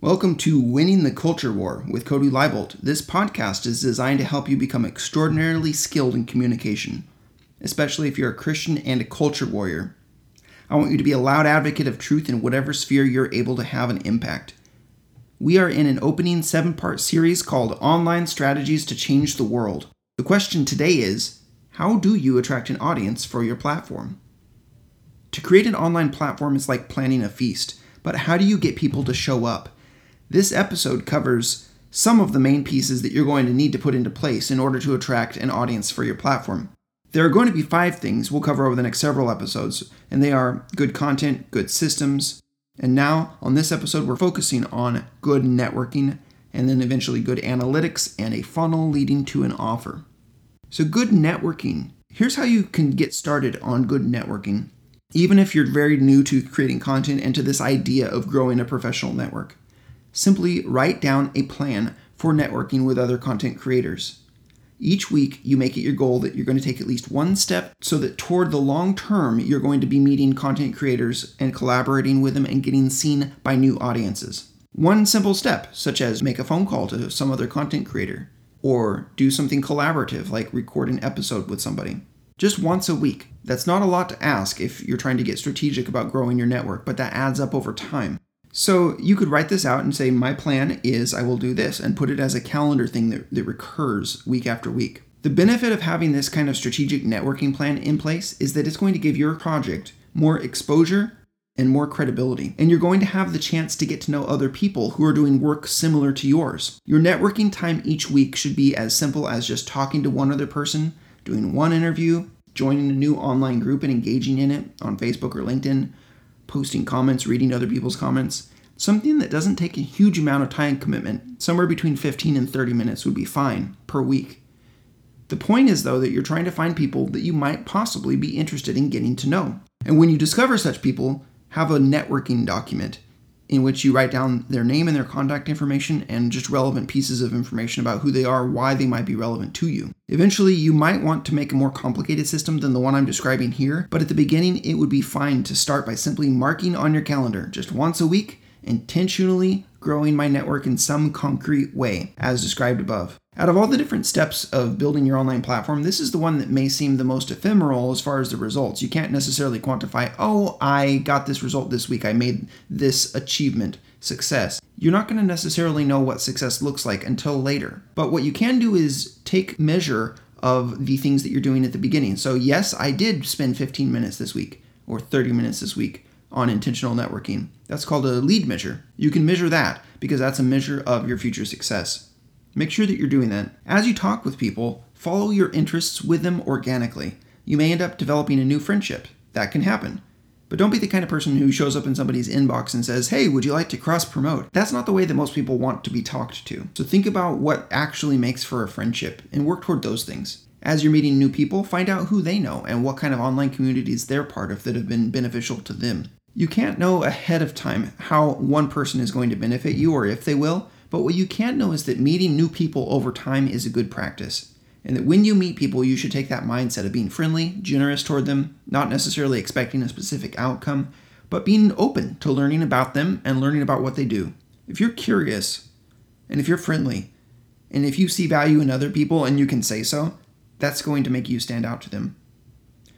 Welcome to Winning the Culture War with Cody Libolt. This podcast is designed to help you become extraordinarily skilled in communication, especially if you're a Christian and a culture warrior. I want you to be a loud advocate of truth in whatever sphere you're able to have an impact. We are in an opening seven part series called Online Strategies to Change the World. The question today is How do you attract an audience for your platform? To create an online platform is like planning a feast, but how do you get people to show up? This episode covers some of the main pieces that you're going to need to put into place in order to attract an audience for your platform. There are going to be five things we'll cover over the next several episodes, and they are good content, good systems, and now on this episode, we're focusing on good networking, and then eventually good analytics and a funnel leading to an offer. So, good networking. Here's how you can get started on good networking, even if you're very new to creating content and to this idea of growing a professional network simply write down a plan for networking with other content creators. Each week, you make it your goal that you're going to take at least one step so that toward the long term, you're going to be meeting content creators and collaborating with them and getting seen by new audiences. One simple step, such as make a phone call to some other content creator, or do something collaborative like record an episode with somebody. Just once a week. That's not a lot to ask if you're trying to get strategic about growing your network, but that adds up over time. So you could write this out and say, My plan is I will do this, and put it as a calendar thing that, that recurs week after week. The benefit of having this kind of strategic networking plan in place is that it's going to give your project more exposure and more credibility. And you're going to have the chance to get to know other people who are doing work similar to yours. Your networking time each week should be as simple as just talking to one other person, doing one interview, joining a new online group and engaging in it on Facebook or LinkedIn, posting comments, reading other people's comments. Something that doesn't take a huge amount of time commitment, somewhere between 15 and 30 minutes would be fine per week. The point is, though, that you're trying to find people that you might possibly be interested in getting to know. And when you discover such people, have a networking document in which you write down their name and their contact information and just relevant pieces of information about who they are, why they might be relevant to you. Eventually, you might want to make a more complicated system than the one I'm describing here, but at the beginning, it would be fine to start by simply marking on your calendar just once a week, intentionally growing my network in some concrete way, as described above. Out of all the different steps of building your online platform, this is the one that may seem the most ephemeral as far as the results. You can't necessarily quantify, oh, I got this result this week, I made this achievement success. You're not going to necessarily know what success looks like until later. But what you can do is take measure of the things that you're doing at the beginning. So, yes, I did spend 15 minutes this week or 30 minutes this week on intentional networking. That's called a lead measure. You can measure that because that's a measure of your future success. Make sure that you're doing that. As you talk with people, follow your interests with them organically. You may end up developing a new friendship. That can happen. But don't be the kind of person who shows up in somebody's inbox and says, Hey, would you like to cross promote? That's not the way that most people want to be talked to. So think about what actually makes for a friendship and work toward those things. As you're meeting new people, find out who they know and what kind of online communities they're part of that have been beneficial to them. You can't know ahead of time how one person is going to benefit you or if they will, but what you can know is that meeting new people over time is a good practice. And that when you meet people, you should take that mindset of being friendly, generous toward them, not necessarily expecting a specific outcome, but being open to learning about them and learning about what they do. If you're curious, and if you're friendly, and if you see value in other people and you can say so, that's going to make you stand out to them.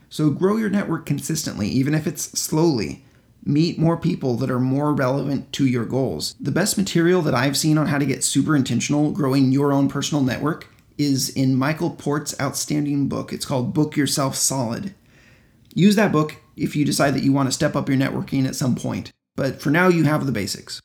So grow your network consistently, even if it's slowly, meet more people that are more relevant to your goals. The best material that I've seen on how to get super intentional growing your own personal network is in Michael Port's outstanding book. It's called Book Yourself Solid. Use that book if you decide that you want to step up your networking at some point, but for now you have the basics.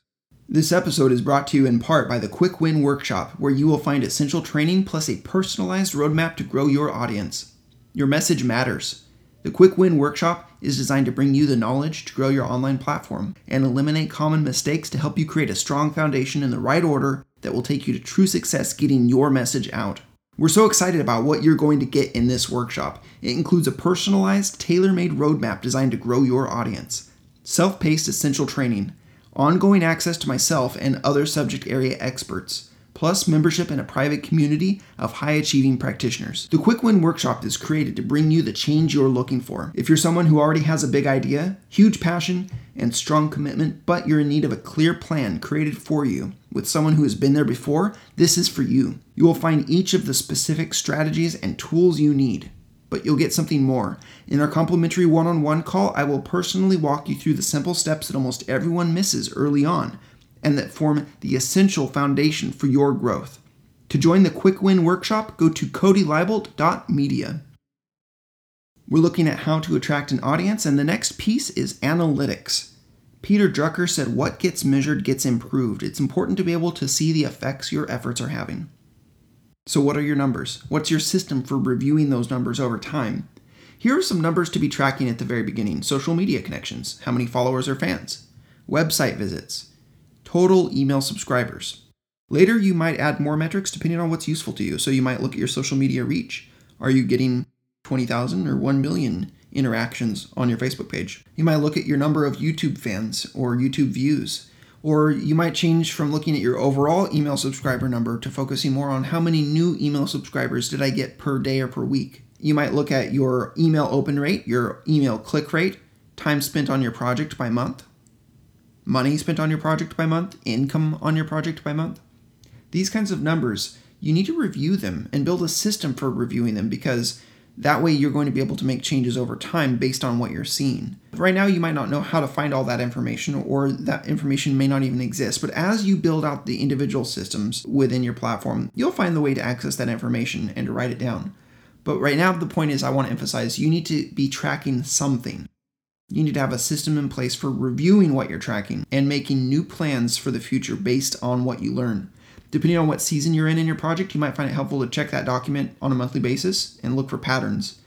This episode is brought to you in part by the Quick Win Workshop, where you will find essential training plus a personalized roadmap to grow your audience. Your message matters. The Quick Win Workshop is designed to bring you the knowledge to grow your online platform and eliminate common mistakes to help you create a strong foundation in the right order that will take you to true success getting your message out. We're so excited about what you're going to get in this workshop. It includes a personalized, tailor made roadmap designed to grow your audience, self paced essential training, ongoing access to myself and other subject area experts, plus membership in a private community of high achieving practitioners. The Quick Win Workshop is created to bring you the change you're looking for. If you're someone who already has a big idea, huge passion, and strong commitment, but you're in need of a clear plan created for you with someone who has been there before, this is for you. You will find each of the specific strategies and tools you need but you'll get something more. In our complimentary one on one call, I will personally walk you through the simple steps that almost everyone misses early on and that form the essential foundation for your growth. To join the Quick Win Workshop, go to codylibolt.media. We're looking at how to attract an audience, and the next piece is analytics. Peter Drucker said, What gets measured gets improved. It's important to be able to see the effects your efforts are having. So, what are your numbers? What's your system for reviewing those numbers over time? Here are some numbers to be tracking at the very beginning social media connections, how many followers or fans, website visits, total email subscribers. Later, you might add more metrics depending on what's useful to you. So, you might look at your social media reach. Are you getting 20,000 or 1 million interactions on your Facebook page? You might look at your number of YouTube fans or YouTube views. Or you might change from looking at your overall email subscriber number to focusing more on how many new email subscribers did I get per day or per week. You might look at your email open rate, your email click rate, time spent on your project by month, money spent on your project by month, income on your project by month. These kinds of numbers, you need to review them and build a system for reviewing them because that way, you're going to be able to make changes over time based on what you're seeing. Right now, you might not know how to find all that information, or that information may not even exist. But as you build out the individual systems within your platform, you'll find the way to access that information and to write it down. But right now, the point is, I want to emphasize you need to be tracking something. You need to have a system in place for reviewing what you're tracking and making new plans for the future based on what you learn. Depending on what season you're in in your project, you might find it helpful to check that document on a monthly basis and look for patterns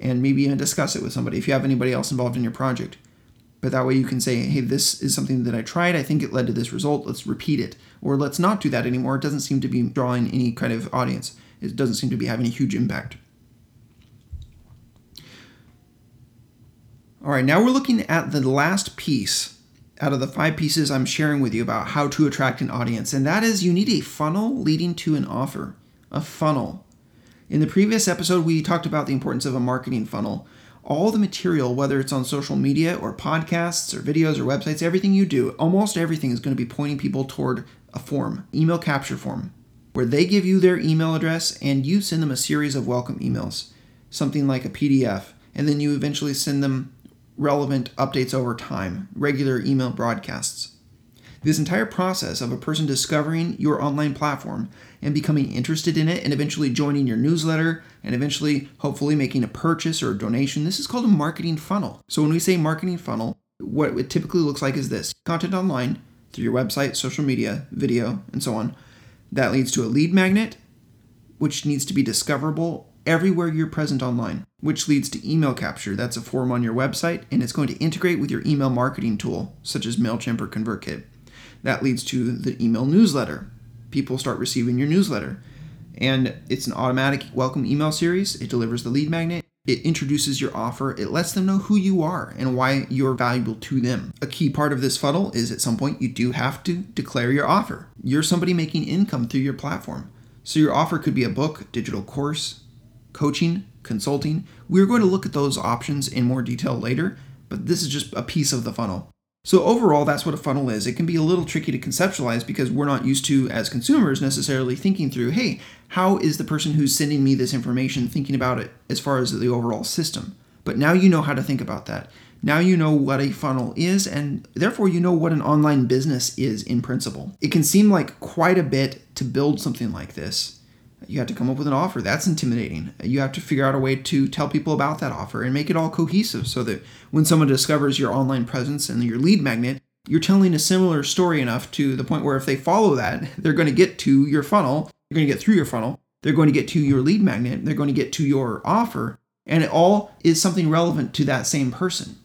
and maybe even discuss it with somebody if you have anybody else involved in your project. But that way you can say, hey, this is something that I tried. I think it led to this result. Let's repeat it. Or let's not do that anymore. It doesn't seem to be drawing any kind of audience, it doesn't seem to be having a huge impact. All right, now we're looking at the last piece out of the five pieces I'm sharing with you about how to attract an audience, and that is you need a funnel leading to an offer. A funnel. In the previous episode, we talked about the importance of a marketing funnel. All the material, whether it's on social media or podcasts or videos or websites, everything you do, almost everything is going to be pointing people toward a form, email capture form, where they give you their email address and you send them a series of welcome emails, something like a PDF, and then you eventually send them relevant updates over time, regular email broadcasts. This entire process of a person discovering your online platform and becoming interested in it and eventually joining your newsletter and eventually, hopefully, making a purchase or a donation, this is called a marketing funnel. So, when we say marketing funnel, what it typically looks like is this content online through your website, social media, video, and so on. That leads to a lead magnet, which needs to be discoverable everywhere you're present online, which leads to email capture. That's a form on your website, and it's going to integrate with your email marketing tool, such as MailChimp or ConvertKit. That leads to the email newsletter. People start receiving your newsletter. And it's an automatic welcome email series. It delivers the lead magnet. It introduces your offer. It lets them know who you are and why you're valuable to them. A key part of this funnel is at some point you do have to declare your offer. You're somebody making income through your platform. So your offer could be a book, digital course, coaching, consulting. We're going to look at those options in more detail later, but this is just a piece of the funnel. So, overall, that's what a funnel is. It can be a little tricky to conceptualize because we're not used to, as consumers, necessarily thinking through hey, how is the person who's sending me this information thinking about it as far as the overall system? But now you know how to think about that. Now you know what a funnel is, and therefore you know what an online business is in principle. It can seem like quite a bit to build something like this. You have to come up with an offer. That's intimidating. You have to figure out a way to tell people about that offer and make it all cohesive so that when someone discovers your online presence and your lead magnet, you're telling a similar story enough to the point where if they follow that, they're going to get to your funnel, they're going to get through your funnel, they're going to get to your lead magnet, they're going to get to your offer, and it all is something relevant to that same person.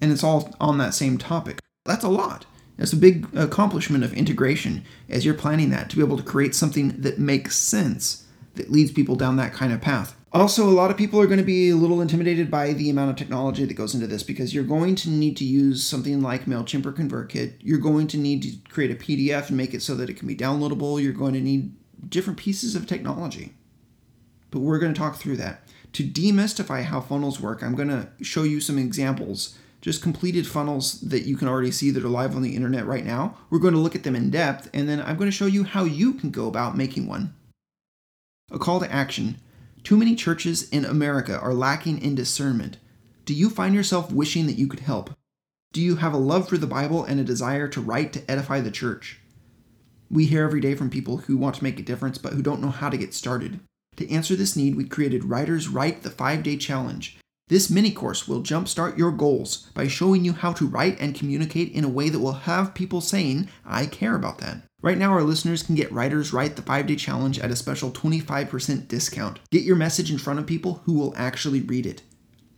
And it's all on that same topic. That's a lot. It's a big accomplishment of integration as you're planning that to be able to create something that makes sense that leads people down that kind of path. Also, a lot of people are going to be a little intimidated by the amount of technology that goes into this because you're going to need to use something like MailChimp or ConvertKit. You're going to need to create a PDF and make it so that it can be downloadable. You're going to need different pieces of technology. But we're going to talk through that. To demystify how funnels work, I'm going to show you some examples, just completed funnels that you can already see that are live on the internet right now. We're going to look at them in depth, and then I'm going to show you how you can go about making one. A call to action. Too many churches in America are lacking in discernment. Do you find yourself wishing that you could help? Do you have a love for the Bible and a desire to write to edify the church? We hear every day from people who want to make a difference but who don't know how to get started. To answer this need, we created Writers Write the 5 Day Challenge. This mini course will jumpstart your goals by showing you how to write and communicate in a way that will have people saying, I care about that. Right now, our listeners can get Writers Write the 5 Day Challenge at a special 25% discount. Get your message in front of people who will actually read it.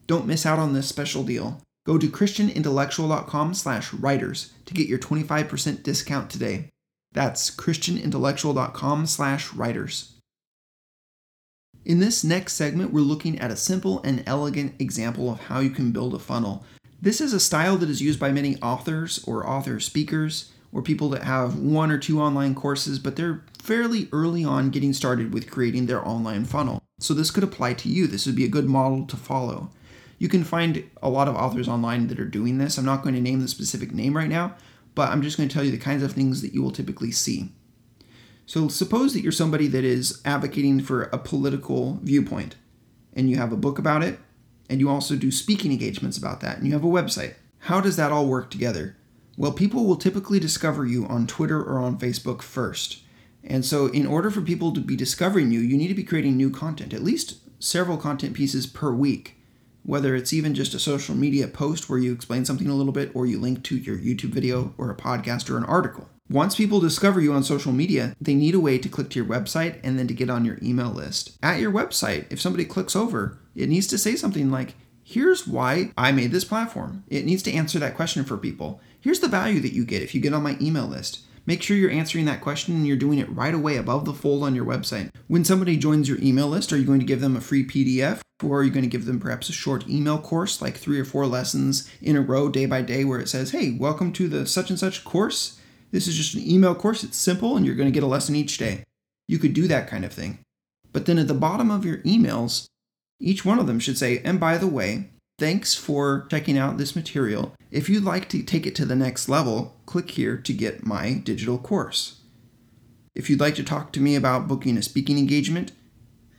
Don't miss out on this special deal. Go to christianintellectual.com slash writers to get your 25% discount today. That's christianintellectual.com slash writers. In this next segment, we're looking at a simple and elegant example of how you can build a funnel. This is a style that is used by many authors or author speakers or people that have one or two online courses, but they're fairly early on getting started with creating their online funnel. So this could apply to you. This would be a good model to follow. You can find a lot of authors online that are doing this. I'm not going to name the specific name right now, but I'm just going to tell you the kinds of things that you will typically see. So suppose that you're somebody that is advocating for a political viewpoint and you have a book about it and you also do speaking engagements about that and you have a website. How does that all work together? Well, people will typically discover you on Twitter or on Facebook first. And so, in order for people to be discovering you, you need to be creating new content, at least several content pieces per week. Whether it's even just a social media post where you explain something a little bit, or you link to your YouTube video, or a podcast, or an article. Once people discover you on social media, they need a way to click to your website and then to get on your email list. At your website, if somebody clicks over, it needs to say something like, Here's why I made this platform. It needs to answer that question for people. Here's the value that you get if you get on my email list. Make sure you're answering that question and you're doing it right away above the fold on your website. When somebody joins your email list, are you going to give them a free PDF? Or are you going to give them perhaps a short email course, like three or four lessons in a row, day by day, where it says, hey, welcome to the such and such course? This is just an email course. It's simple and you're going to get a lesson each day. You could do that kind of thing. But then at the bottom of your emails, each one of them should say, and by the way, thanks for checking out this material. If you'd like to take it to the next level, click here to get my digital course. If you'd like to talk to me about booking a speaking engagement,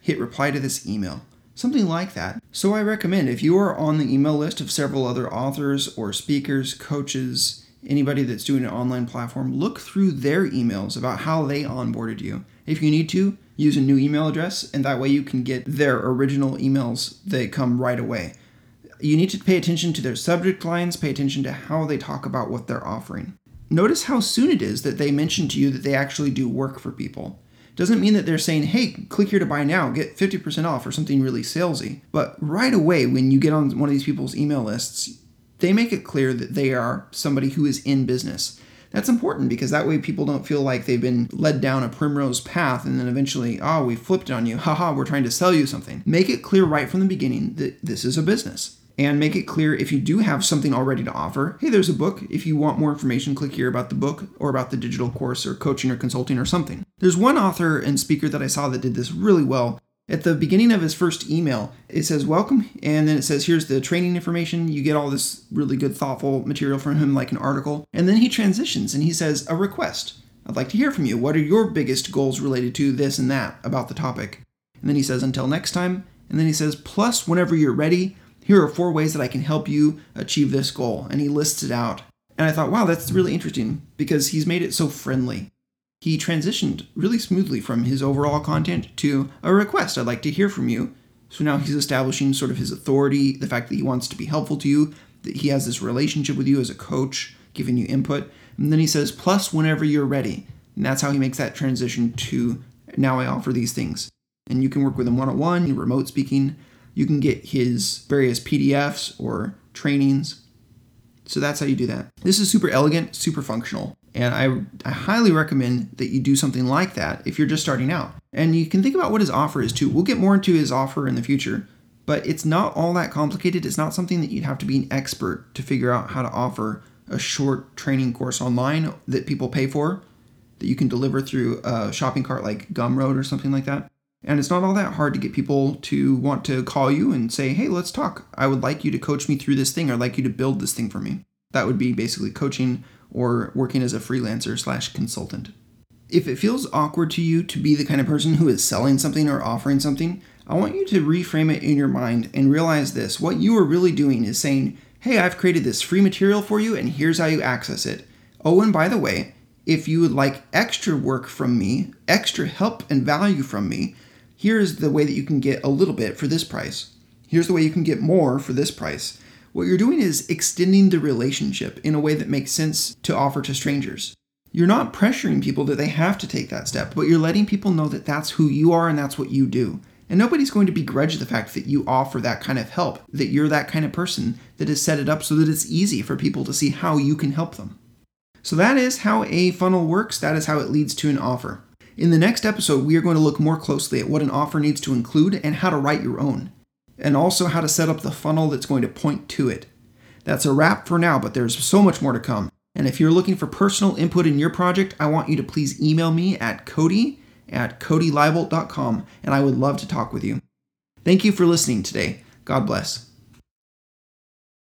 hit reply to this email. Something like that. So I recommend if you are on the email list of several other authors or speakers, coaches, anybody that's doing an online platform, look through their emails about how they onboarded you. If you need to, use a new email address, and that way you can get their original emails that come right away. You need to pay attention to their subject lines, pay attention to how they talk about what they're offering. Notice how soon it is that they mention to you that they actually do work for people. Doesn't mean that they're saying, hey, click here to buy now, get 50% off, or something really salesy. But right away, when you get on one of these people's email lists, they make it clear that they are somebody who is in business. That's important because that way people don't feel like they've been led down a primrose path and then eventually, oh, we flipped on you. Haha, we're trying to sell you something. Make it clear right from the beginning that this is a business. And make it clear if you do have something already to offer. Hey, there's a book. If you want more information, click here about the book or about the digital course or coaching or consulting or something. There's one author and speaker that I saw that did this really well. At the beginning of his first email, it says welcome, and then it says here's the training information. You get all this really good, thoughtful material from him, like an article. And then he transitions and he says, a request. I'd like to hear from you. What are your biggest goals related to this and that about the topic? And then he says, until next time. And then he says, plus, whenever you're ready, here are four ways that I can help you achieve this goal. And he lists it out. And I thought, wow, that's really interesting because he's made it so friendly he transitioned really smoothly from his overall content to a request I'd like to hear from you. So now he's establishing sort of his authority, the fact that he wants to be helpful to you, that he has this relationship with you as a coach, giving you input. And then he says, plus whenever you're ready. And that's how he makes that transition to now I offer these things. And you can work with him one on one, remote speaking. You can get his various PDFs or trainings. So that's how you do that. This is super elegant, super functional. And I, I highly recommend that you do something like that if you're just starting out. And you can think about what his offer is too. We'll get more into his offer in the future, but it's not all that complicated. It's not something that you'd have to be an expert to figure out how to offer a short training course online that people pay for that you can deliver through a shopping cart like Gumroad or something like that. And it's not all that hard to get people to want to call you and say, hey, let's talk. I would like you to coach me through this thing. I'd like you to build this thing for me. That would be basically coaching or working as a freelancer slash consultant. If it feels awkward to you to be the kind of person who is selling something or offering something, I want you to reframe it in your mind and realize this. What you are really doing is saying, hey, I've created this free material for you, and here's how you access it. Oh, and by the way, if you would like extra work from me, extra help and value from me, here's the way that you can get a little bit for this price. Here's the way you can get more for this price. What you're doing is extending the relationship in a way that makes sense to offer to strangers. You're not pressuring people that they have to take that step, but you're letting people know that that's who you are and that's what you do. And nobody's going to begrudge the fact that you offer that kind of help, that you're that kind of person that has set it up so that it's easy for people to see how you can help them. So that is how a funnel works, that is how it leads to an offer. In the next episode, we are going to look more closely at what an offer needs to include and how to write your own and also how to set up the funnel that's going to point to it. That's a wrap for now, but there's so much more to come. And if you're looking for personal input in your project, I want you to please email me at cody at codylibolt.com, and I would love to talk with you. Thank you for listening today. God bless.